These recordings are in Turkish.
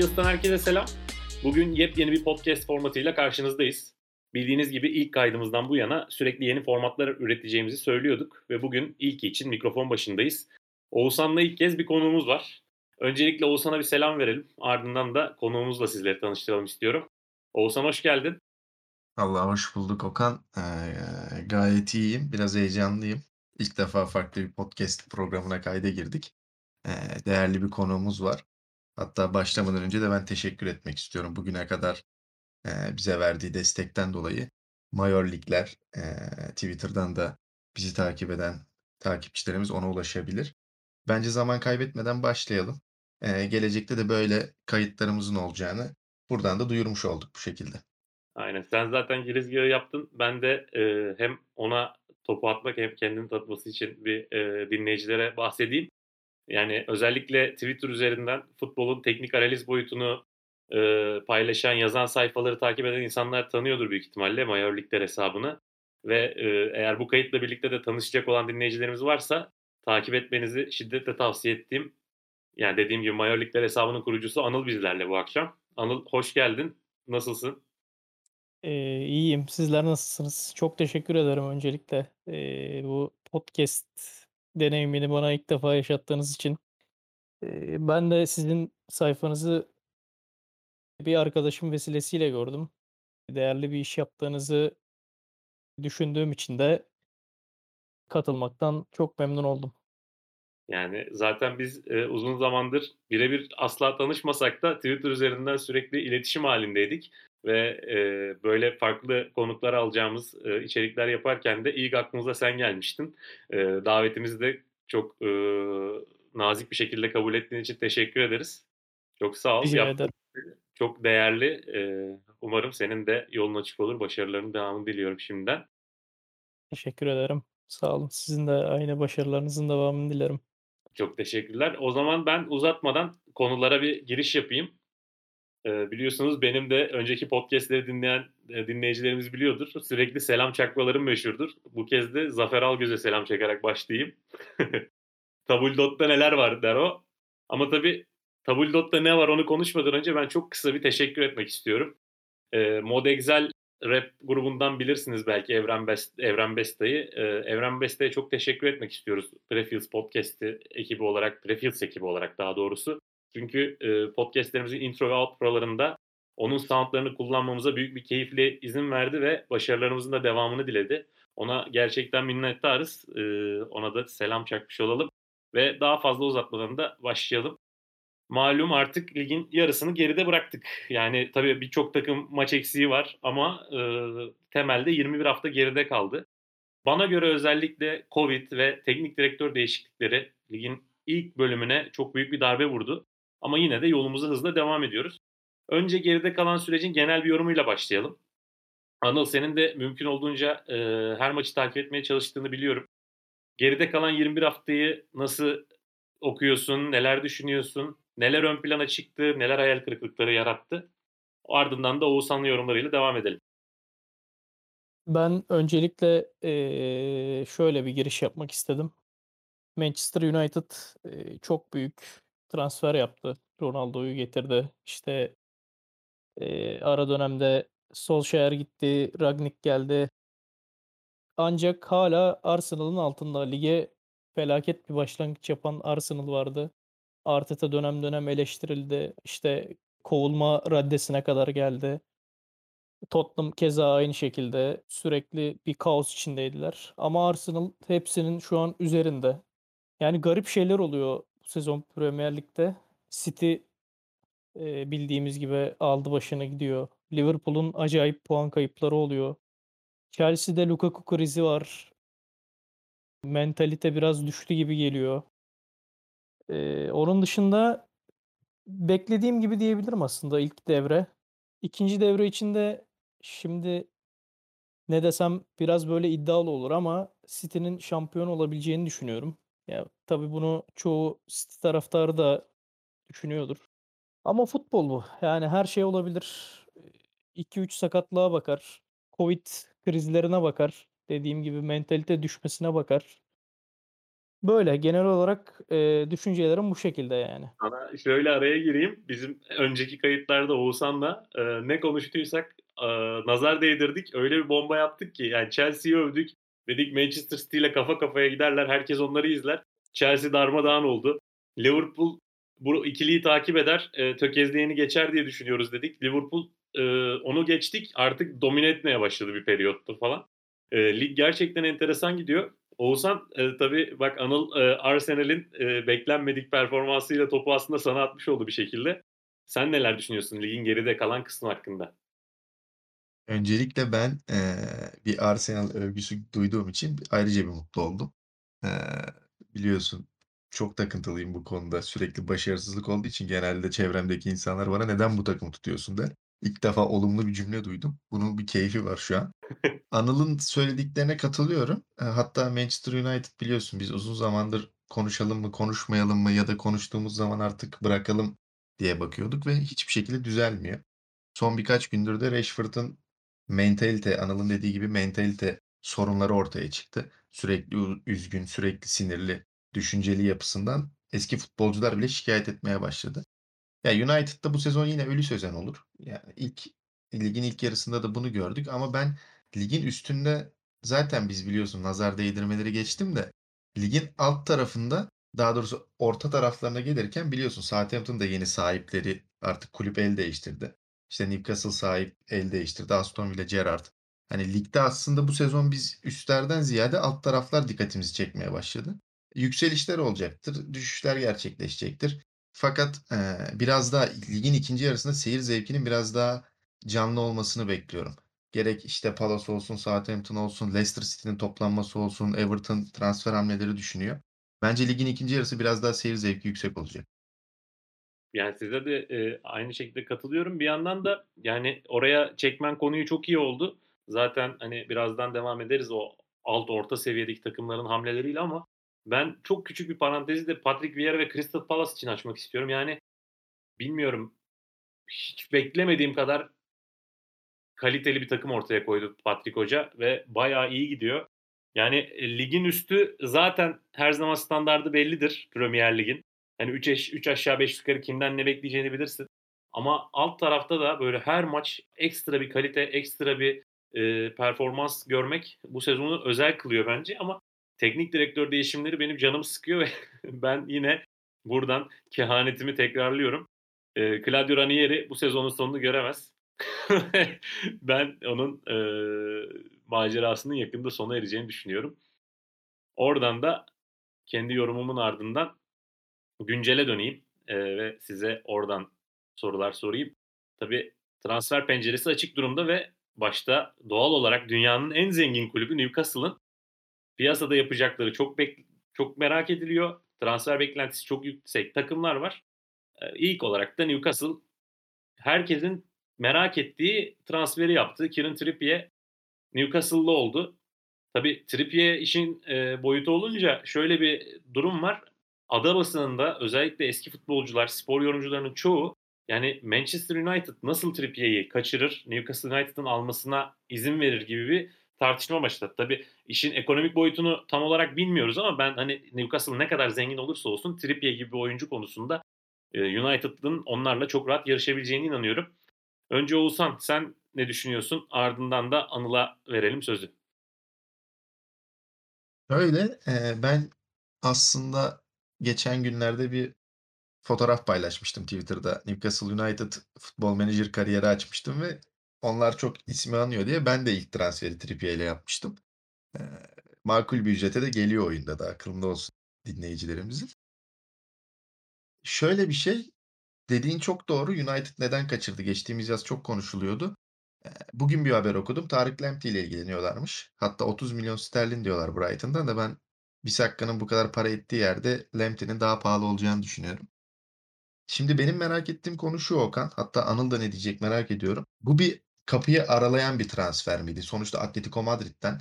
Rapyas'tan herkese selam. Bugün yepyeni bir podcast formatıyla karşınızdayız. Bildiğiniz gibi ilk kaydımızdan bu yana sürekli yeni formatlar üreteceğimizi söylüyorduk ve bugün ilk için mikrofon başındayız. Oğuzhan'la ilk kez bir konuğumuz var. Öncelikle Oğuzhan'a bir selam verelim. Ardından da konuğumuzla sizleri tanıştıralım istiyorum. Oğuzhan hoş geldin. Allah hoş bulduk Okan. Ee, gayet iyiyim. Biraz heyecanlıyım. İlk defa farklı bir podcast programına kayda girdik. Ee, değerli bir konuğumuz var. Hatta başlamadan önce de ben teşekkür etmek istiyorum. Bugüne kadar e, bize verdiği destekten dolayı Mayor Ligler e, Twitter'dan da bizi takip eden takipçilerimiz ona ulaşabilir. Bence zaman kaybetmeden başlayalım. Ee, gelecekte de böyle kayıtlarımızın olacağını buradan da duyurmuş olduk bu şekilde. Aynen. Sen zaten girizgahı yaptın. Ben de e, hem ona topu atmak hem kendini tanıtması için bir e, dinleyicilere bahsedeyim. Yani özellikle Twitter üzerinden futbolun teknik analiz boyutunu e, paylaşan, yazan sayfaları takip eden insanlar tanıyordur büyük ihtimalle Major Ligler hesabını. Ve e, eğer bu kayıtla birlikte de tanışacak olan dinleyicilerimiz varsa takip etmenizi şiddetle tavsiye ettiğim yani dediğim gibi Major Ligler hesabının kurucusu Anıl bizlerle bu akşam. Anıl hoş geldin. Nasılsın? Eee, iyiyim. Sizler nasılsınız? Çok teşekkür ederim öncelikle, eee, bu podcast deneyimini bana ilk defa yaşattığınız için. Ben de sizin sayfanızı bir arkadaşım vesilesiyle gördüm. Değerli bir iş yaptığınızı düşündüğüm için de katılmaktan çok memnun oldum. Yani zaten biz e, uzun zamandır birebir asla tanışmasak da Twitter üzerinden sürekli iletişim halindeydik ve e, böyle farklı konuklar alacağımız e, içerikler yaparken de ilk aklımıza sen gelmiştin. E, davetimizi de çok e, nazik bir şekilde kabul ettiğin için teşekkür ederiz. Çok sağ ol. Çok değerli. E, umarım senin de yolun açık olur. Başarılarının devamını diliyorum şimdiden. Teşekkür ederim. Sağ olun. Sizin de aynı başarılarınızın devamını dilerim. Çok teşekkürler. O zaman ben uzatmadan konulara bir giriş yapayım. Ee, biliyorsunuz benim de önceki podcastleri dinleyen e, dinleyicilerimiz biliyordur. Sürekli selam çakmalarım meşhurdur. Bu kez de Zafer Algöz'e selam çakarak başlayayım. Tabuldot'ta neler var der o. Ama tabii Tabuldot'ta ne var onu konuşmadan önce ben çok kısa bir teşekkür etmek istiyorum. Ee, Mod Excel rap grubundan bilirsiniz belki Evren Best Evren Besta'yı. Ee, Evren Besta'ya çok teşekkür etmek istiyoruz. Prefields Podcast'i ekibi olarak, Prefields ekibi olarak daha doğrusu. Çünkü e, podcastlerimizin intro ve outrolarında onun soundlarını kullanmamıza büyük bir keyifle izin verdi ve başarılarımızın da devamını diledi. Ona gerçekten minnettarız. E, ona da selam çakmış olalım. Ve daha fazla uzatmadan da başlayalım. Malum artık ligin yarısını geride bıraktık. Yani tabii birçok takım maç eksiği var ama e, temelde 21 hafta geride kaldı. Bana göre özellikle Covid ve teknik direktör değişiklikleri ligin ilk bölümüne çok büyük bir darbe vurdu. Ama yine de yolumuza hızla devam ediyoruz. Önce geride kalan sürecin genel bir yorumuyla başlayalım. Anıl senin de mümkün olduğunca e, her maçı takip etmeye çalıştığını biliyorum. Geride kalan 21 haftayı nasıl okuyorsun, neler düşünüyorsun, neler ön plana çıktı, neler hayal kırıklıkları yarattı. Ardından da Oğuzhan'lı yorumlarıyla devam edelim. Ben öncelikle eee, şöyle bir giriş yapmak istedim. Manchester United eee, çok büyük transfer yaptı. Ronaldo'yu getirdi. İşte eee, ara dönemde Solskjaer gitti, Rangnick geldi. Ancak hala Arsenal'ın altında. Lige felaket bir başlangıç yapan Arsenal vardı. Arteta dönem dönem eleştirildi. İşte kovulma raddesine kadar geldi. Tottenham keza aynı şekilde sürekli bir kaos içindeydiler. Ama Arsenal hepsinin şu an üzerinde. Yani garip şeyler oluyor sezon Premier Lig'de. City e, bildiğimiz gibi aldı başını gidiyor. Liverpool'un acayip puan kayıpları oluyor. Chelsea'de Lukaku krizi var. Mentalite biraz düştü gibi geliyor. Ee, onun dışında beklediğim gibi diyebilirim aslında ilk devre. İkinci devre içinde şimdi ne desem biraz böyle iddialı olur ama City'nin şampiyon olabileceğini düşünüyorum. Ya tabii bunu çoğu City taraftarı da düşünüyordur. Ama futbol bu. Yani her şey olabilir. 2-3 sakatlığa bakar. Covid krizlerine bakar. Dediğim gibi mentalite düşmesine bakar. Böyle genel olarak, eee, düşüncelerim bu şekilde yani. Sana şöyle araya gireyim. Bizim önceki kayıtlarda Oğuzhan'la, eee, ne konuştuysak, aaa, nazar değdirdik. Öyle bir bomba yaptık ki yani Chelsea'yi övdük. Dedik Manchester City ile kafa kafaya giderler. Herkes onları izler. Chelsea darmadağın oldu. Liverpool bu ikiliyi takip eder, eee, tökezleyeni geçer diye düşünüyoruz dedik. Liverpool, eee, onu geçtik. Artık domine etmeye başladı bir periyotta falan. Eee, lig gerçekten enteresan gidiyor. Oğuzhan, eee, tabii bak Anıl, eee, Arsenal'in, eee, beklenmedik performansıyla topu aslında sana atmış oldu bir şekilde. Sen neler düşünüyorsun ligin geride kalan kısmı hakkında? Öncelikle ben, eee, bir Arsenal övgüsü duyduğum için ayrıca bir mutlu oldum. Eee, biliyorsun çok takıntılıyım bu konuda. Sürekli başarısızlık olduğu için genelde çevremdeki insanlar bana "Neden bu takımı tutuyorsun?" der. İlk defa olumlu bir cümle duydum. Bunun bir keyfi var şu an. Anıl'ın söylediklerine katılıyorum. Eee, hatta Manchester United biliyorsun biz uzun zamandır konuşalım mı, konuşmayalım mı ya da konuştuğumuz zaman artık bırakalım diye bakıyorduk ve hiçbir şekilde düzelmiyor. Son birkaç gündür de Rashford'un mentalite, Anıl'ın dediği gibi mentalite sorunları ortaya çıktı. Sürekli üzgün, sürekli sinirli, düşünceli yapısından eski futbolcular bile şikâyet etmeye başladı. Ya, United'da bu sezon yine ölü sözen olur. Yani ilk ligin ilk yarısında da bunu gördük ama ben ligin üstünde zaten biz biliyorsun nazar değdirmeleri geçtim de ligin alt tarafında, daha doğrusu orta taraflarına gelirken biliyorsun Southampton da yeni sahipleri artık kulüp el değiştirdi. İşte Newcastle sahip el değiştirdi. Aston Villa, Gerrard. Hani ligde aslında bu sezon biz üstlerden ziyade alt taraflar dikkatimizi çekmeye başladı. Yükselişler olacaktır, düşüşler gerçekleşecektir. Fakat, eee, biraz daha ligin 2. yarısında seyir zevkinin biraz daha canlı olmasını bekliyorum. Gerek işte Palace olsun, Southampton olsun, Leicester City'nin toplanması olsun, Everton transfer hamleleri düşünüyor. Bence ligin 2. yarısı biraz daha seyir zevki yüksek olacak. Yani size de, eee, aynı şekilde katılıyorum. Bir yandan da yani oraya çekmen konuyu çok iyi oldu. Zaten, hani, birazdan devam ederiz o alt, orta seviyedeki takımların hamleleriyle ama ben çok küçük bir parantezi de Patrick Vieira ve Crystal Palace için açmak istiyorum. Yani bilmiyorum, hiç beklemediğim kadar kaliteli bir takım ortaya koydu Patrick Hoca ve bayağı iyi gidiyor. Yani, eee, ligin üstü zaten her zaman standardı bellidir Premier Lig'in. Hani 3 eş 3 aşağı 5 yukarı kimden ne bekleyeceğini bilirsin. Ama alt tarafta da böyle her maç ekstra bir kalite, ekstra bir, eee, performans görmek bu sezonu özel kılıyor bence ama teknik direktör değişimleri benim canımı sıkıyor ve ben yine buradan kehanetimi tekrarlıyorum. Eee, Claudio Ranieri bu sezonun sonunu göremez. Ben onun, eee, macerasının yakında sona ereceğini düşünüyorum. Oradan da kendi yorumumun ardından güncele döneyim, eee, ve size oradan sorular sorayım. Tabii transfer penceresi açık durumda ve başta doğal olarak dünyanın en zengin kulübü Newcastle'ın piyasada yapacakları çok bek çok merak ediliyor. Transfer beklentisi çok yüksek takımlar var. Eee, ilk olarak da Newcastle herkesin merak ettiği transferi yaptı. Kieran Trippier Newcastle'lı oldu. Tabii Trippier işin, eee, boyutu olunca şöyle bir durum var. Ada basınında özellikle eski futbolcular, spor yorumcularının çoğu yani Manchester United nasıl Trippier'i kaçırır, Newcastle United'ın almasına izin verir gibi bir tartışma başladı. Tabii işin ekonomik boyutunu tam olarak bilmiyoruz ama ben, hani, Newcastle ne kadar zengin olursa olsun Trippier gibi bir oyuncu konusunda, eee, United'ın onlarla çok rahat yarışabileceğine inanıyorum. Önce Oğuzhan sen ne düşünüyorsun? Ardından da Anıl'a verelim sözü. Şöyle, eee, ben aslında geçen günlerde bir fotoğraf paylaşmıştım Twitter'da. Newcastle United futbol menajer kariyeri açmıştım ve onlar çok ismi anıyor diye ben de ilk transferi Trippier ile yapmıştım. Eee, makul bir ücrete de geliyor oyunda da aklında olsun dinleyicilerimizin. Şöyle bir şey, dediğin çok doğru. United neden kaçırdı? Geçtiğimiz yaz çok konuşuluyordu. Bugün bir haber okudum. Tarık Lamptey ile ilgileniyorlarmış. Hatta 30 milyon sterlin diyorlar Brighton'dan da ben Bissakka'nın bu kadar para ettiği yerde Lamptey'nin daha pahalı olacağını düşünüyorum. Şimdi benim merak ettiğim konu şu Okan, hatta Anıl da ne diyecek merak ediyorum. Bu bir kapıyı aralayan bir transfer miydi? Sonuçta Atletico Madrid'den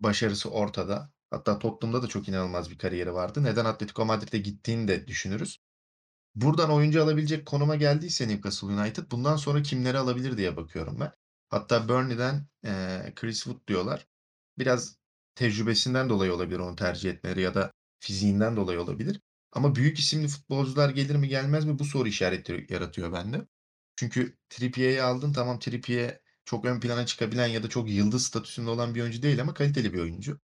başarısı ortada. Hatta Tottenham'da da çok inanılmaz bir kariyeri vardı. Neden Atletico Madrid'e gittiğini de düşünürüz. Buradan oyuncu alabilecek konuma geldiyse Newcastle United bundan sonra kimleri alabilir diye bakıyorum ben. Hatta Burnley'den, eee, Chris Wood diyorlar. Biraz tecrübesinden dolayı olabilir onu tercih etmeleri ya da Fiziğinden dolayı olabilir. Ama büyük isimli futbolcular gelir mi gelmez mi bu soru işareti yaratıyor bende. Çünkü Trippier'i aldın tamam Trippier çok ön plana çıkabilen ya da çok yıldız statüsünde olan bir oyuncu değil ama kaliteli bir oyuncu.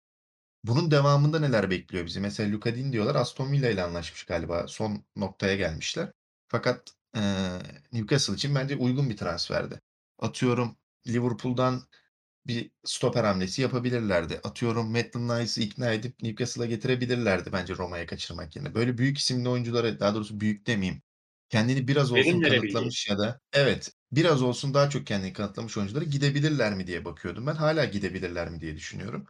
Bunun devamında neler bekliyor bizi? Mesela Luka Dean diyorlar Aston Villa ile anlaşmış galiba. Son noktaya gelmişler. Fakat e, Newcastle için bence uygun bir transferdi. Atıyorum Liverpool'dan bir stoper hamlesi yapabilirlerdi. Atıyorum Maitland Nice'ı ikna edip Newcastle'a getirebilirlerdi bence Roma'ya kaçırmak yerine. Böyle büyük isimli oyunculara daha doğrusu büyük demeyeyim. Kendini biraz olsun Benim kanıtlamış ya da evet biraz olsun daha çok kendini kanıtlamış oyunculara gidebilirler mi diye bakıyordum ben. Hala gidebilirler mi diye düşünüyorum.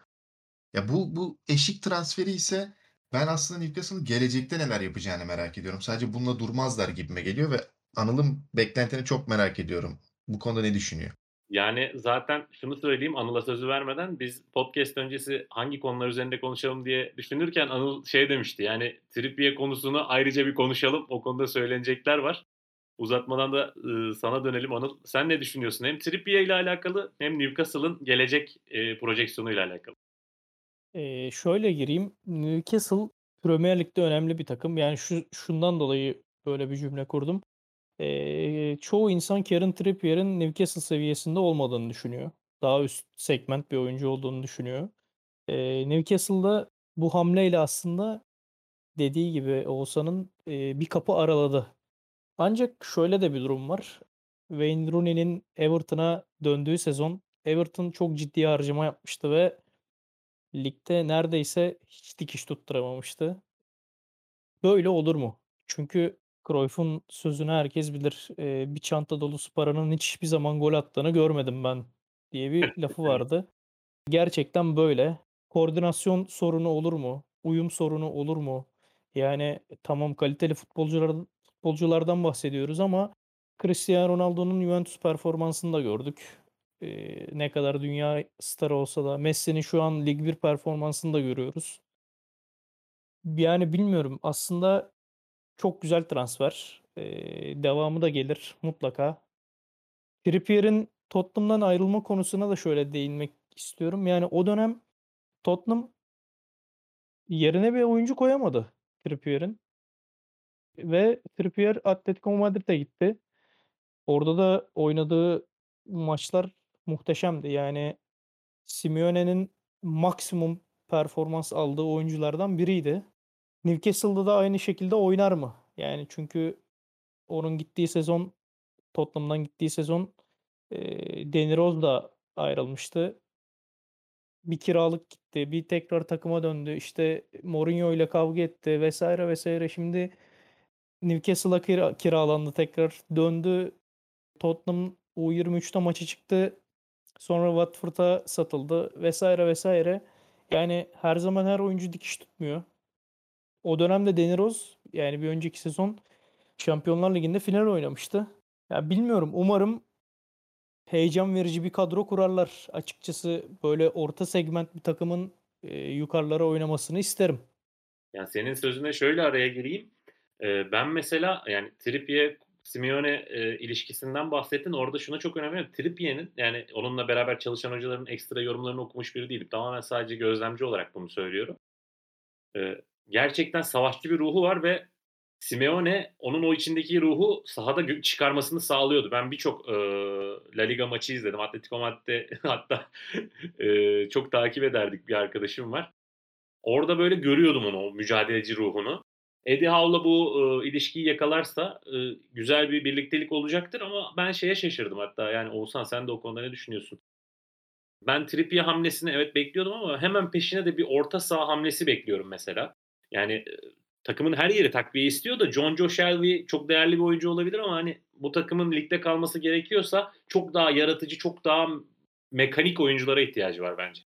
Ya bu bu eşik transferi ise ben aslında Newcastle'ın gelecekte neler yapacağını merak ediyorum. Sadece bununla durmazlar gibime geliyor ve Anıl'ın beklentilerini çok merak ediyorum. Bu konuda ne düşünüyor? Yani zaten şunu söyleyeyim Anıl'a sözü vermeden biz podcast öncesi hangi konular üzerinde konuşalım diye düşünürken Anıl şey demişti yani Trippier konusunu ayrıca bir konuşalım o konuda söylenecekler var. Uzatmadan da e, sana dönelim Anıl. Sen ne düşünüyorsun? Hem Trippier ile alakalı hem Newcastle'ın gelecek e, projeksiyonu ile alakalı. Ee, şöyle gireyim. Newcastle Premier Lig'de önemli bir takım. Yani şu şundan dolayı böyle bir cümle kurdum. Ee, çoğu insan Kieran Trippier'in Newcastle seviyesinde olmadığını düşünüyor. Daha üst segment bir oyuncu olduğunu düşünüyor. Ee, Newcastle'da bu hamleyle aslında dediği gibi Oğuzhan'ın e, bir kapı araladı. Ancak şöyle de bir durum var. Wayne Rooney'nin Everton'a döndüğü sezon Everton çok ciddi harcama yapmıştı ve ligde neredeyse hiç dikiş tutturamamıştı. Böyle olur mu? Çünkü Cruyff'un sözünü herkes bilir. Eee, "Bir çanta dolusu paranın hiçbir zaman gol attığını görmedim ben." diye bir lafı vardı. Gerçekten böyle. Koordinasyon sorunu olur mu? Uyum sorunu olur mu? Yani tamam kaliteli futbolcular futbolculardan bahsediyoruz ama Cristiano Ronaldo'nun Juventus performansını da gördük. Eee, ne kadar dünya starı olsa da Messi'nin şu an Lig 1 performansını da görüyoruz. Yani bilmiyorum. Aslında çok güzel transfer. Eee, devamı da gelir mutlaka. Trippier'in Tottenham'dan ayrılma konusuna da şöyle değinmek istiyorum. Yani o dönem Tottenham yerine bir oyuncu koyamadı Trippier'in. Ve Trippier Atletico Madrid'e gitti. Orada da oynadığı maçlar muhteşemdi. Yani Simeone'nin maksimum performans aldığı oyunculardan biriydi. Newcastle'da da aynı şekilde oynar mı? Yani çünkü onun gittiği sezon Tottenham'dan gittiği sezon eee Danny da ayrılmıştı. Bir kiralık gitti. Bir tekrar takıma döndü. İşte Mourinho ile kavga etti vesaire vesaire. Şimdi Newcastle'a kira kiralandı tekrar. Döndü. Tottenham U23'te maça çıktı. Sonra Watford'a satıldı vesaire vesaire. Yani her zaman her oyuncu dikiş tutmuyor. O dönemde Rose yani bir önceki sezon Şampiyonlar Ligi'nde final oynamıştı. Ya bilmiyorum. Umarım heyecan verici bir kadro kurarlar. Açıkçası böyle orta segment bir takımın eee, yukarılara oynamasını isterim. Yani senin sözüne şöyle araya gireyim. Eee, ben mesela yani Trippier Simeone eee, ilişkisinden bahsettin. Orada şuna çok önem veriyorum. Trippier'in yani onunla beraber çalışan hocaların ekstra yorumlarını okumuş biri değilim. Tamamen sadece gözlemci olarak bunu söylüyorum. Eee, gerçekten savaşçı bir ruhu var ve Simeone onun o içindeki ruhu sahada çıkarmasını sağlıyordu. Ben birçok, eee, La Liga maçı izledim. Atletico Madrid'de hatta, eee, çok takip ederdik bir arkadaşım var. Orada böyle görüyordum onu, o mücadeleci ruhunu. Eddie Howe'la bu, ııı, ilişkiyi yakalarsa, ııı, güzel bir birliktelik olacaktır ama ben şeye şaşırdım hatta yani Oğuzhan sen de o konuda ne düşünüyorsun? Ben Trippier hamlesini evet bekliyordum ama hemen peşine de bir orta saha hamlesi bekliyorum mesela. Yani, takımın her yeri takviye istiyor da Jonjo Shelvey çok değerli bir oyuncu olabilir ama, hani, bu takımın ligde kalması gerekiyorsa çok daha yaratıcı, çok daha mekanik oyunculara ihtiyacı var bence.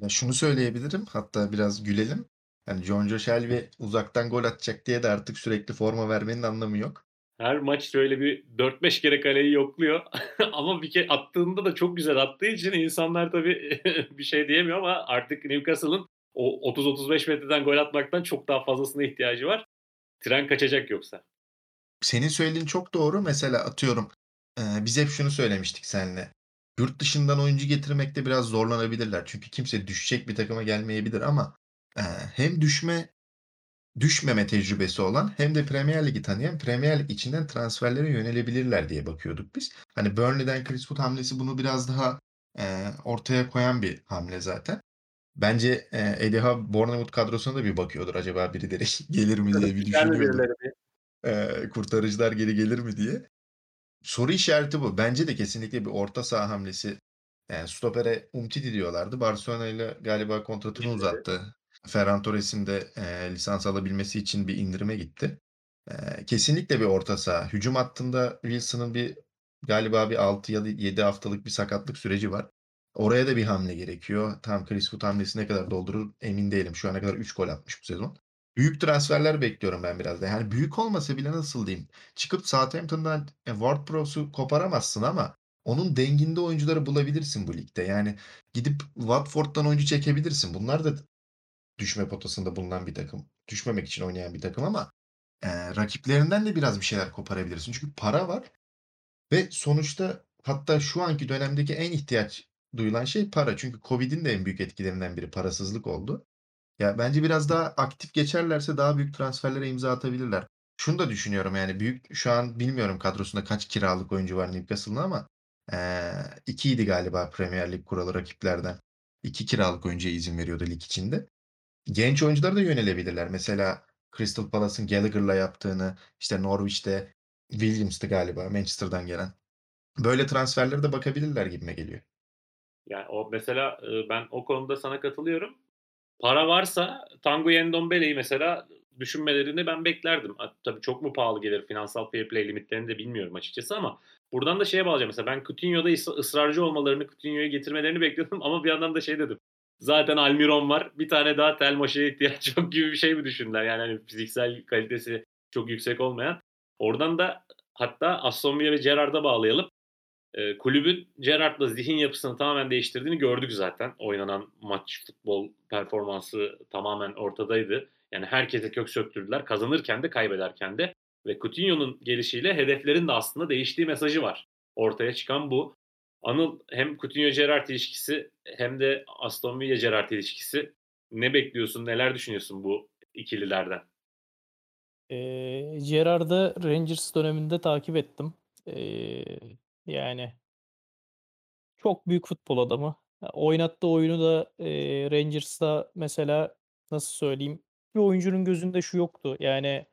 Ya şunu söyleyebilirim, hatta biraz gülelim. Hani Jonjo Shelvey uzaktan gol atacak diye de artık sürekli forma vermenin anlamı yok. Her maç şöyle bir 4-5 kere kaleyi yokluyor ama bir kere attığında da çok güzel attığı için insanlar tabii bir şey diyemiyor ama artık Newcastle'ın o 30-35 metreden gol atmaktan çok daha fazlasına ihtiyacı var. Tren kaçacak yoksa. Senin söylediğin çok doğru. Mesela atıyorum, biz hep şunu söylemiştik seninle. Yurt dışından oyuncu getirmekte biraz zorlanabilirler. Çünkü kimse düşecek bir takıma gelmeyebilir ama hem düşme düşmeme tecrübesi olan hem de Premier Lig'i tanıyan Premier Lig içinden transferlere yönelebilirler diye bakıyorduk biz. Hani Burnley'den Chris Wood hamlesi bunu biraz daha e, ortaya koyan bir hamle zaten. Bence e, Howe Bournemouth kadrosuna da bir bakıyordur acaba birileri gelir mi diye bir düşünüyordur. E, kurtarıcılar geri gelir mi diye. Soru işareti bu. Bence de kesinlikle bir orta saha hamlesi. Yani stopere Umtiti diyorlardı. Barcelona ile galiba kontratını uzattı. Ferran Torres'in de e, lisans alabilmesi için bir indirime gitti. E, kesinlikle bir orta saha. Hücum hattında Wilson'ın bir galiba bir 6 ya da 7 haftalık bir sakatlık süreci var. Oraya da bir hamle gerekiyor. Tam Chris Wood hamlesi ne kadar doldurur emin değilim. Şu ana kadar 3 gol atmış bu sezon. Büyük transferler bekliyorum ben biraz da. Yani büyük olmasa bile nasıl diyeyim. Çıkıp Southampton'dan e, Ward Prowse'u koparamazsın ama onun denginde oyuncuları bulabilirsin bu ligde. Yani gidip Watford'dan oyuncu çekebilirsin. Bunlar da düşme potasında bulunan bir takım. Düşmemek için oynayan bir takım ama e, rakiplerinden de biraz bir şeyler koparabilirsin. Çünkü para var ve sonuçta hatta şu anki dönemdeki en ihtiyaç duyulan şey para. Çünkü Covid'in de en büyük etkilerinden biri parasızlık oldu. Ya bence biraz daha aktif geçerlerse daha büyük transferlere imza atabilirler. Şunu da düşünüyorum yani büyük şu an bilmiyorum kadrosunda kaç kiralık oyuncu var Newcastle'ın ama ee, ikiydi galiba Premier Lig kuralı rakiplerden. İki kiralık oyuncuya izin veriyordu lig içinde. Genç oyuncular da yönelebilirler. Mesela Crystal Palace'ın Gallagher'la yaptığını, işte Norwich'te Williams'tı galiba Manchester'dan gelen. Böyle transferlere de bakabilirler gibime geliyor. Yani o mesela ben o konuda sana katılıyorum. Para varsa Tanguy Ndombele'yi mesela düşünmelerini ben beklerdim. Tabii çok mu pahalı gelir finansal fair play limitlerini de bilmiyorum açıkçası ama buradan da şeye bağlayacağım. Mesela ben Coutinho'da ısrarcı olmalarını, Coutinho'yu getirmelerini bekliyordum ama bir yandan da şey dedim. Zaten Almiron var. Bir tane daha Telmaş'a ihtiyaç yok gibi bir şey mi düşündüler? Yani hani fiziksel kalitesi çok yüksek olmayan. Oradan da hatta Aston Villa ve Gerrard'a bağlayalım. E, kulübün Gerrard'la zihin yapısını tamamen değiştirdiğini gördük zaten. Oynanan maç futbol performansı tamamen ortadaydı. Yani herkese kök söktürdüler. Kazanırken de kaybederken de. Ve Coutinho'nun gelişiyle hedeflerin de aslında değiştiği mesajı var. Ortaya çıkan bu. Anıl hem Coutinho-Gerrard ilişkisi hem de Aston Villa-Gerrard ilişkisi ne bekliyorsun, neler düşünüyorsun bu ikililerden? E, Gerrard'ı Rangers döneminde takip ettim. E, yani çok büyük futbol adamı. Oynattığı oyunu da e, Rangers'ta mesela nasıl söyleyeyim bir oyuncunun gözünde şu yoktu. Yani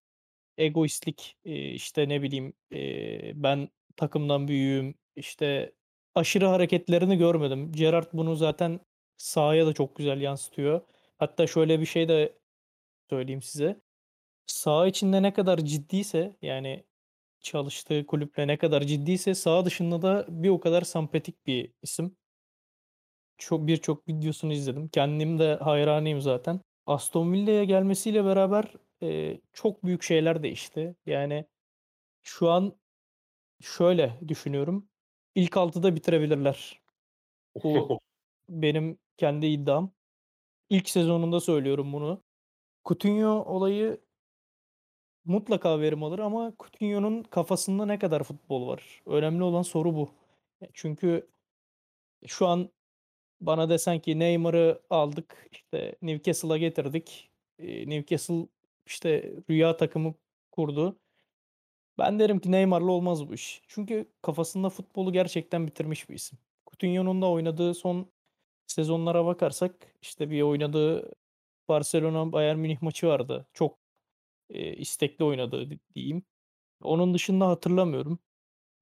egoistlik e, işte ne bileyim e, ben takımdan büyüğüm işte aşırı hareketlerini görmedim. Gerrard bunu zaten sahaya da çok güzel yansıtıyor. Hatta şöyle bir şey de söyleyeyim size. Saha içinde ne kadar ciddiyse yani çalıştığı kulüple ne kadar ciddiyse saha dışında da bir o kadar sempatik bir isim. Çok birçok videosunu izledim. Kendim de hayranıyım zaten. Aston Villa'ya gelmesiyle beraber e, çok büyük şeyler değişti. Yani şu an şöyle düşünüyorum. İlk 6'da bitirebilirler. Bu benim kendi iddiam. İlk sezonunda söylüyorum bunu. Coutinho olayı mutlaka verim alır ama Coutinho'nun kafasında ne kadar futbol var? Önemli olan soru bu. Çünkü şu an bana desen ki Neymar'ı aldık, işte Newcastle'a getirdik. Newcastle işte rüya takımı kurdu. Ben derim ki Neymar'la olmaz bu iş. Çünkü kafasında futbolu gerçekten bitirmiş bir isim. Coutinho'nun da oynadığı son sezonlara bakarsak işte bir oynadığı Barcelona Bayern Münih maçı vardı. Çok e, istekli oynadığı diyeyim. Onun dışında hatırlamıyorum.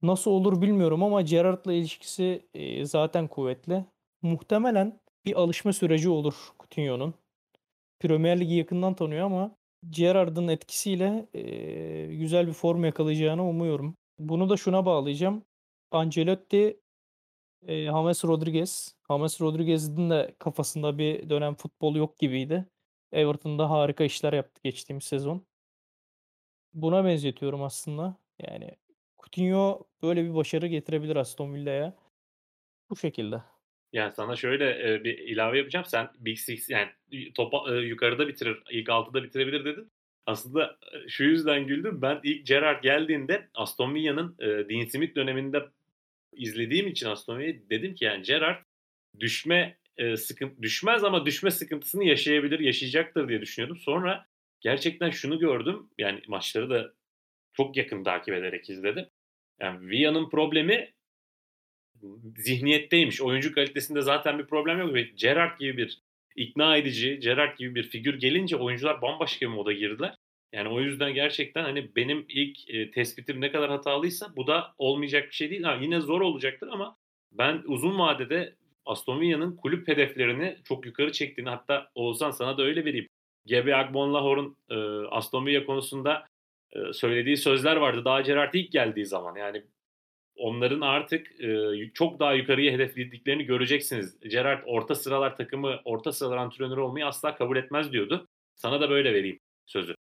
Nasıl olur bilmiyorum ama Gerrard'la ilişkisi e, zaten kuvvetli. Muhtemelen bir alışma süreci olur Coutinho'nun. Premier Ligi yakından tanıyor ama Gerrard'ın etkisiyle e, güzel bir form yakalayacağını umuyorum. Bunu da şuna bağlayacağım. Ancelotti, e, James Rodriguez. James Rodriguez'in de kafasında bir dönem futbol yok gibiydi. Everton'da harika işler yaptı geçtiğimiz sezon. Buna benzetiyorum aslında. Yani Coutinho böyle bir başarı getirebilir Aston Villa'ya. Bu şekilde. Yani sana şöyle e, bir ilave yapacağım. Sen Big Six yani topa e, yukarıda bitirir, ilk altıda bitirebilir dedin. Aslında şu yüzden güldüm. Ben ilk Gerrard geldiğinde Aston Villa'nın e, Dean Smith döneminde izlediğim için Aston Villa'yı dedim ki yani Gerrard düşme e, sıkıntı düşmez ama düşme sıkıntısını yaşayabilir, yaşayacaktır diye düşünüyordum. Sonra gerçekten şunu gördüm. Yani maçları da çok yakın takip ederek izledim. Yani Via'nın problemi zihniyetteymiş. Oyuncu kalitesinde zaten bir problem yok. Ve Gerrard gibi bir ikna edici, Gerrard gibi bir figür gelince oyuncular bambaşka bir moda girdiler. Yani o yüzden gerçekten hani benim ilk e, tespitim ne kadar hatalıysa bu da olmayacak bir şey değil. Ha, yine zor olacaktır ama ben uzun vadede Aston Villa'nın kulüp hedeflerini çok yukarı çektiğini hatta Oğuzhan sana da öyle vereyim. Gebe Agbonlahor'un e, Aston Villa konusunda e, söylediği sözler vardı daha Gerrard ilk geldiği zaman. Yani onların artık e, çok daha yukarıya hedeflediklerini göreceksiniz. Gerrard orta sıralar takımı, orta sıralar antrenörü olmayı asla kabul etmez diyordu. Sana da böyle vereyim sözü.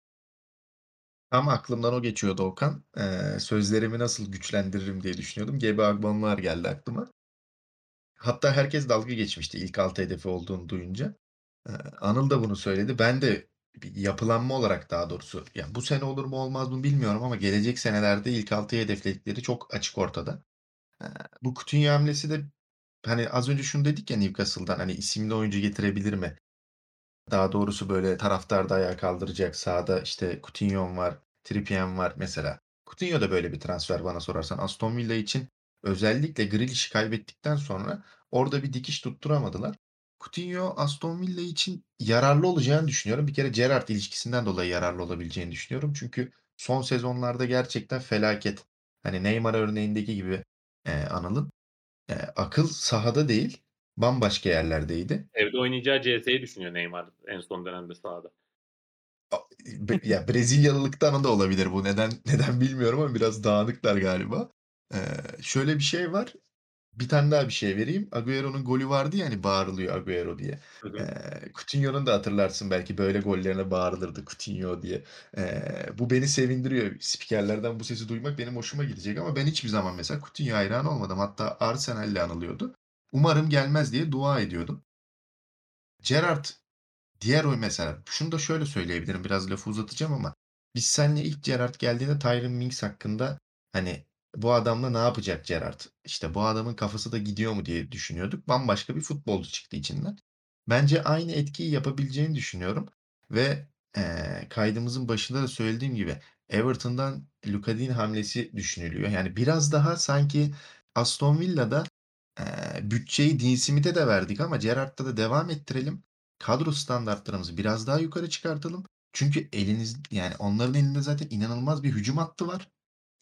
Tam aklımdan o geçiyordu Okan. Ee, sözlerimi nasıl güçlendiririm diye düşünüyordum. GB Agbonlar geldi aklıma. Hatta herkes dalga geçmişti ilk altı hedefi olduğunu duyunca. Anıl da bunu söyledi. Ben de yapılanma olarak daha doğrusu yani bu sene olur mu olmaz mı bilmiyorum ama gelecek senelerde ilk altı hedefledikleri çok açık ortada. Bu Coutinho hamlesi de hani az önce şunu dedik ya Newcastle'dan hani isimli oyuncu getirebilir mi? Daha doğrusu böyle taraftar da ayağa kaldıracak. Sağda işte Coutinho var, Trippier var mesela. Coutinho da böyle bir transfer bana sorarsan. Aston Villa için özellikle Grealish'i kaybettikten sonra orada bir dikiş tutturamadılar. Coutinho Aston Villa için yararlı olacağını düşünüyorum. Bir kere Gerrard ilişkisinden dolayı yararlı olabileceğini düşünüyorum. Çünkü son sezonlarda gerçekten felaket. Hani Neymar örneğindeki gibi e, Anıl'ın e, akıl sahada değil bambaşka yerlerdeydi. Evde oynayacağı CS'yi düşünüyor Neymar en son dönemde sahada. Ya Brezilyalılıktan da olabilir bu. Neden neden bilmiyorum ama biraz dağınıklar galiba. Ee, şöyle bir şey var. Bir tane daha bir şey vereyim. Agüero'nun golü vardı ya hani bağırılıyor Agüero diye. Ee, Coutinho'nun da hatırlarsın belki böyle gollerine bağırılırdı Coutinho diye. Ee, bu beni sevindiriyor. Spikerlerden bu sesi duymak benim hoşuma gidecek ama ben hiçbir zaman mesela Coutinho hayranı olmadım. Hatta Arsenal'le anılıyordu. Umarım gelmez diye dua ediyordum. Gerrard diğer oy mesela şunu da şöyle söyleyebilirim biraz lafı uzatacağım ama biz seninle ilk Gerrard geldiğinde Tyron Mings hakkında hani bu adamla ne yapacak Gerrard? İşte bu adamın kafası da gidiyor mu diye düşünüyorduk. Bambaşka bir futbolcu çıktı içinden. Bence aynı etkiyi yapabileceğini düşünüyorum. Ve eee, kaydımızın başında da söylediğim gibi Everton'dan Luka Dean hamlesi düşünülüyor. Yani biraz daha sanki Aston Villa'da eee, bütçeyi Dean Smith'e de verdik ama Gerrard'da da devam ettirelim. Kadro standartlarımızı biraz daha yukarı çıkartalım. Çünkü eliniz yani onların elinde zaten inanılmaz bir hücum hattı var.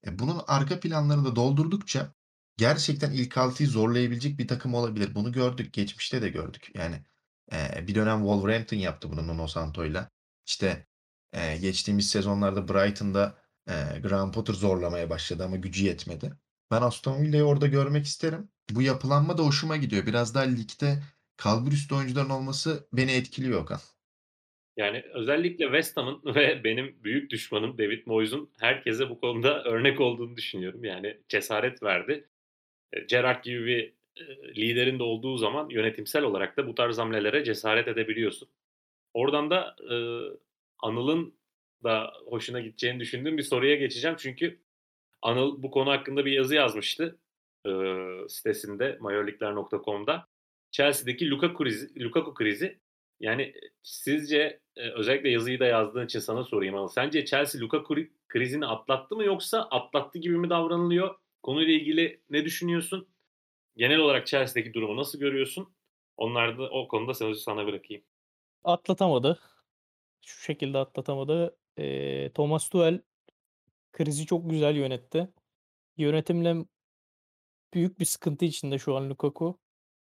E, bunun arka planlarını da doldurdukça gerçekten ilk altıyı zorlayabilecek bir takım olabilir. Bunu gördük. Geçmişte de gördük. Yani e, bir dönem Wolverhampton yaptı bunu Nuno Santo'yla. İşte e, geçtiğimiz sezonlarda Brighton'da e, Graham Potter zorlamaya başladı ama gücü yetmedi. Ben Aston Villa'yı orada görmek isterim. Bu yapılanma da hoşuma gidiyor. Biraz daha ligde kalbur üstü oyuncuların olması beni etkiliyor Okan. Yani özellikle West Ham'ın ve benim büyük düşmanım David Moyes'un herkese bu konuda örnek olduğunu düşünüyorum. Yani cesaret verdi. E, Gerrard gibi bir e, liderin de olduğu zaman yönetimsel olarak da bu tarz hamlelere cesaret edebiliyorsun. Oradan da e, Anıl'ın da hoşuna gideceğini düşündüğüm bir soruya geçeceğim. Çünkü Anıl bu konu hakkında bir yazı yazmıştı e, sitesinde mayorlikler.com'da. Chelsea'deki Lukaku krizi, Lukaku krizi yani sizce e, özellikle yazıyı da yazdığın için sana sorayım ama sence Chelsea Lukaku krizini atlattı mı yoksa atlattı gibi mi davranılıyor? Konuyla ilgili ne düşünüyorsun? Genel olarak Chelsea'deki durumu nasıl görüyorsun? Onlar da o konuda sözü sana bırakayım. Atlatamadı. Şu şekilde atlatamadı. Eee, Thomas Tuchel krizi çok güzel yönetti. Yönetimle büyük bir sıkıntı içinde şu an Lukaku.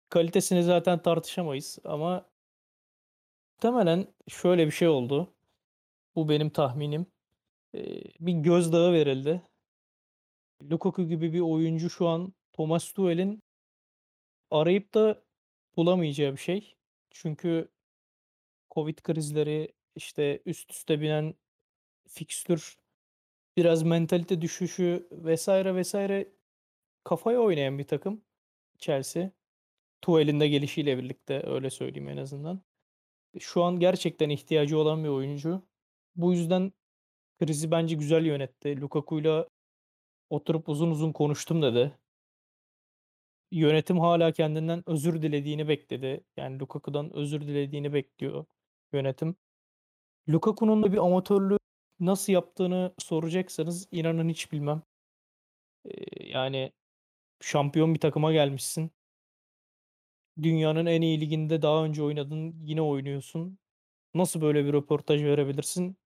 Kalitesini zaten tartışamayız ama muhtemelen şöyle bir şey oldu. Bu benim tahminim. Eee, bir gözdağı verildi. Lukaku gibi bir oyuncu şu an Thomas Tuchel'in arayıp da bulamayacağı bir şey. Çünkü Covid krizleri, işte üst üste binen fikstür, biraz mentalite düşüşü vesaire vesaire kafaya oynayan bir takım Chelsea. Tuchel'in de gelişiyle birlikte öyle söyleyeyim en azından. Şu an gerçekten ihtiyacı olan bir oyuncu. Bu yüzden krizi bence güzel yönetti. Lukaku'yla oturup uzun uzun konuştum dedi. yönetim hala kendinden özür dilediğini bekledi. Yani Lukaku'dan özür dilediğini bekliyor yönetim. Lukaku'nun da bir amatörlüğü nasıl yaptığını soracaksanız inanın hiç bilmem. Eee, yani şampiyon bir takıma gelmişsin. Dünyanın en iyi liginde daha önce oynadın, yine oynuyorsun. Nasıl böyle bir röportaj verebilirsin?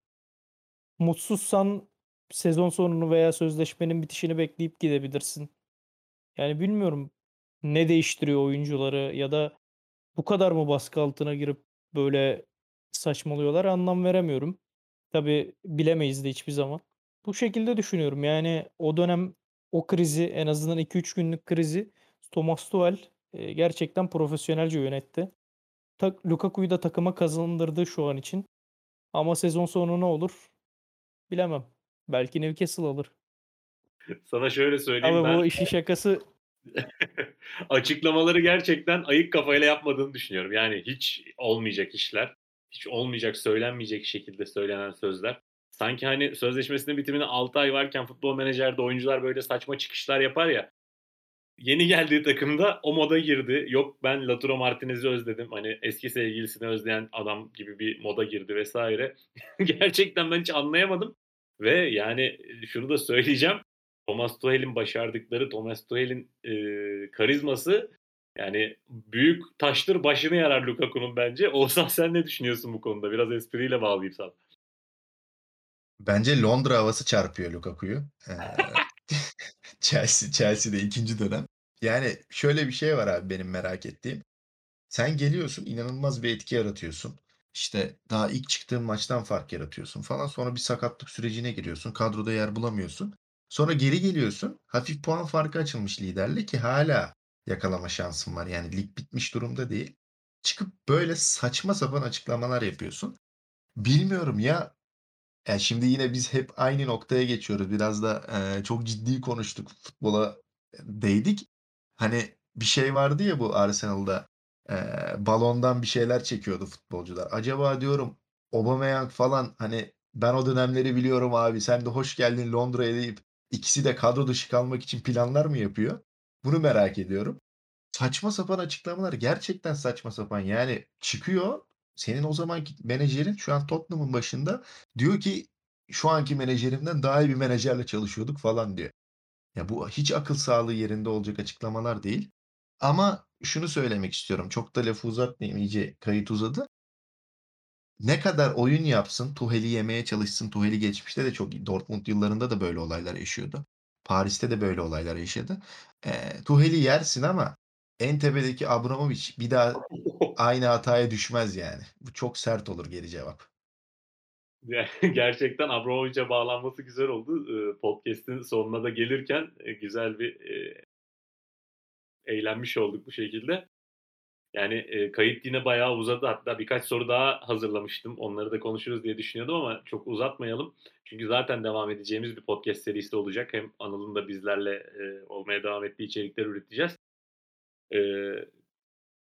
Mutsuzsan sezon sonunu veya sözleşmenin bitişini bekleyip gidebilirsin. Yani bilmiyorum ne değiştiriyor oyuncuları ya da bu kadar mı baskı altına girip böyle saçmalıyorlar anlam veremiyorum. Tabii bilemeyiz de hiçbir zaman. Bu şekilde düşünüyorum. Yani o dönem o krizi en azından 2-3 günlük krizi Thomas Tuchel eee, gerçekten profesyonelce yönetti. Tak Lukaku'yu da takıma kazandırdı şu an için. Ama sezon sonu ne olur bilemem. Belki Newcastle alır. Sana şöyle söyleyeyim Ama bu ben işin şakası açıklamaları gerçekten ayık kafayla yapmadığını düşünüyorum. Yani hiç olmayacak işler, hiç olmayacak, söylenmeyecek şekilde söylenen sözler. Sanki hani sözleşmesinin bitimine 6 ay varken futbol menajerde oyuncular böyle saçma çıkışlar yapar ya. Yeni geldiği takımda o moda girdi. Yok ben Lautaro Martinez'i özledim. Hani eski sevgilisini özleyen adam gibi bir moda girdi vesaire. Gerçekten ben hiç anlayamadım. Ve yani şunu da söyleyeceğim. Thomas Tuchel'in başardıkları, Thomas Tuchel'in e, karizması yani büyük taştır başını yarar Lukaku'nun bence. Oğuzhan sen ne düşünüyorsun bu konuda? Biraz espriyle bağlayayım sana. Bence Londra havası çarpıyor Lukaku'yu. Ee, Chelsea, Chelsea'de ikinci dönem. Yani şöyle bir şey var abi benim merak ettiğim. Sen geliyorsun inanılmaz bir etki yaratıyorsun. İşte daha ilk çıktığın maçtan fark yaratıyorsun falan. Sonra bir sakatlık sürecine giriyorsun. Kadroda yer bulamıyorsun. Sonra geri geliyorsun. Hafif puan farkı açılmış liderle ki hala yakalama şansın var. Yani lig bitmiş durumda değil. Çıkıp böyle saçma sapan açıklamalar yapıyorsun. Bilmiyorum ya yani şimdi yine biz hep aynı noktaya geçiyoruz. Biraz da eee, çok ciddi konuştuk. Futbola değdik. Hani bir şey vardı ya bu Arsenal'da eee, balondan bir şeyler çekiyordu futbolcular. Acaba diyorum Aubameyang falan hani ben o dönemleri biliyorum abi. Sen de hoş geldin Londra'ya deyip ikisi de kadro dışı kalmak için planlar mı yapıyor? Bunu merak ediyorum. Saçma sapan açıklamalar gerçekten saçma sapan. Yani çıkıyor senin o zamanki menajerin şu an Tottenham'ın başında diyor ki şu anki menajerimden daha iyi bir menajerle çalışıyorduk falan diyor. Ya bu hiç akıl sağlığı yerinde olacak açıklamalar değil. Ama şunu söylemek istiyorum. Çok da lafı uzatmayayım. iyice kayıt uzadı. Ne kadar oyun yapsın, Tuhel'i yemeye çalışsın. Tuhel'i geçmişte de çok Dortmund yıllarında da böyle olaylar yaşıyordu. Paris'te de böyle olaylar yaşadı. Eee Tuhel'i yersin ama en tepedeki Abramovich bir daha aynı hataya düşmez yani. Bu çok sert olur geri cevap. Gerçekten Abramovich'e bağlanması güzel oldu. Podcast'in sonuna da gelirken e, güzel bir e, eğlenmiş olduk bu şekilde. Yani e, kayıt yine bayağı uzadı. Hatta birkaç soru daha hazırlamıştım. Onları da konuşuruz diye düşünüyordum ama çok uzatmayalım. Çünkü zaten devam edeceğimiz bir podcast serisi olacak. Hem Anıl'ın da bizlerle e, olmaya devam ettiği içerikler üreteceğiz. E,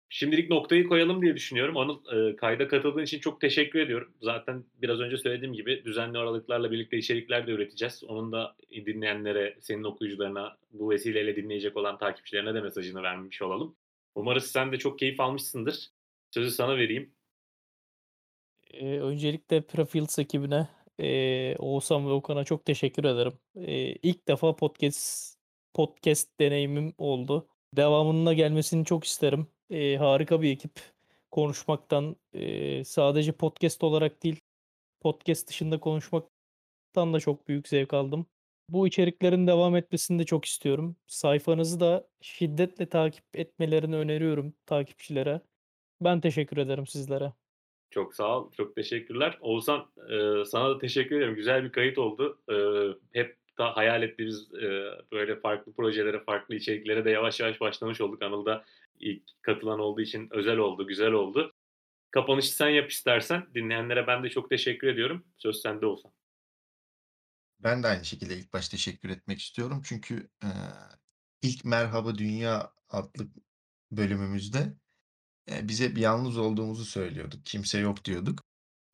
şimdilik noktayı koyalım diye düşünüyorum. Anıl e, kayda katıldığın için çok teşekkür ediyorum. Zaten biraz önce söylediğim gibi düzenli aralıklarla birlikte içerikler de üreteceğiz. Onun da dinleyenlere, senin okuyucularına, bu vesileyle dinleyecek olan takipçilerine de mesajını vermiş olalım. Umarız sen de çok keyif almışsındır. Sözü sana vereyim. Eee, öncelikle Prefields ekibine, eee, Oğuzhan ve Okan'a çok teşekkür ederim. Eee, ilk defa podcast podcast deneyimim oldu. Devamının da gelmesini çok isterim. Eee, harika bir ekip. Konuşmaktan, eee, sadece podcast olarak değil, podcast dışında konuşmaktan da çok büyük zevk aldım. Bu içeriklerin devam etmesini de çok istiyorum. Sayfanızı da şiddetle takip etmelerini öneriyorum takipçilere. Ben teşekkür ederim sizlere. Çok sağ ol. Çok teşekkürler. Oğuzhan e, sana da teşekkür ederim. Güzel bir kayıt oldu. E, hep da hayal ettiğimiz e, böyle farklı projelere, farklı içeriklere de yavaş yavaş başlamış olduk. Anıl da ilk katılan olduğu için özel oldu, güzel oldu. Kapanışı sen yap istersen. Dinleyenlere ben de çok teşekkür ediyorum. Söz sende Oğuzhan. Ben de aynı şekilde ilk başta teşekkür etmek istiyorum. Çünkü eee, ilk Merhaba Dünya adlı bölümümüzde eee, biz hep yalnız olduğumuzu söylüyorduk. Kimse yok diyorduk.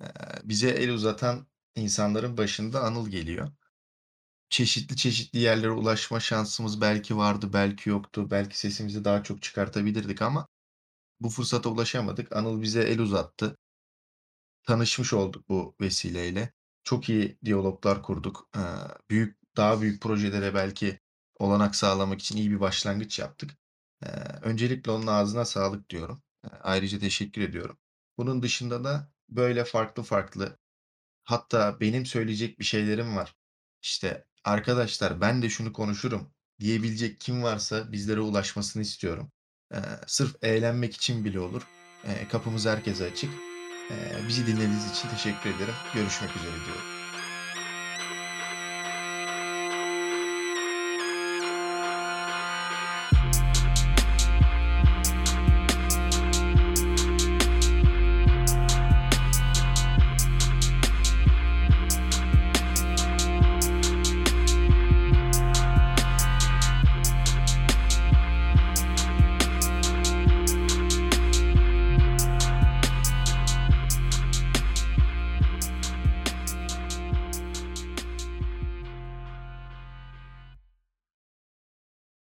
Eee, bize el uzatan insanların başında Anıl geliyor. Çeşitli çeşitli yerlere ulaşma şansımız belki vardı, belki yoktu. Belki sesimizi daha çok çıkartabilirdik ama bu fırsata ulaşamadık. Anıl bize el uzattı. Tanışmış olduk bu vesileyle. Çok iyi diyaloglar kurduk. Büyük daha büyük projelere belki olanak sağlamak için iyi bir başlangıç yaptık. Öncelikle onun ağzına sağlık diyorum. Ayrıca teşekkür ediyorum. Bunun dışında da böyle farklı farklı hatta benim söyleyecek bir şeylerim var. İşte, "Arkadaşlar ben de şunu konuşurum." diyebilecek kim varsa bizlere ulaşmasını istiyorum. Eee, sırf eğlenmek için bile olur. Eee, kapımız herkese açık. Eee, bizi dinlediğiniz için teşekkür ederim. Görüşmek üzere diyorum.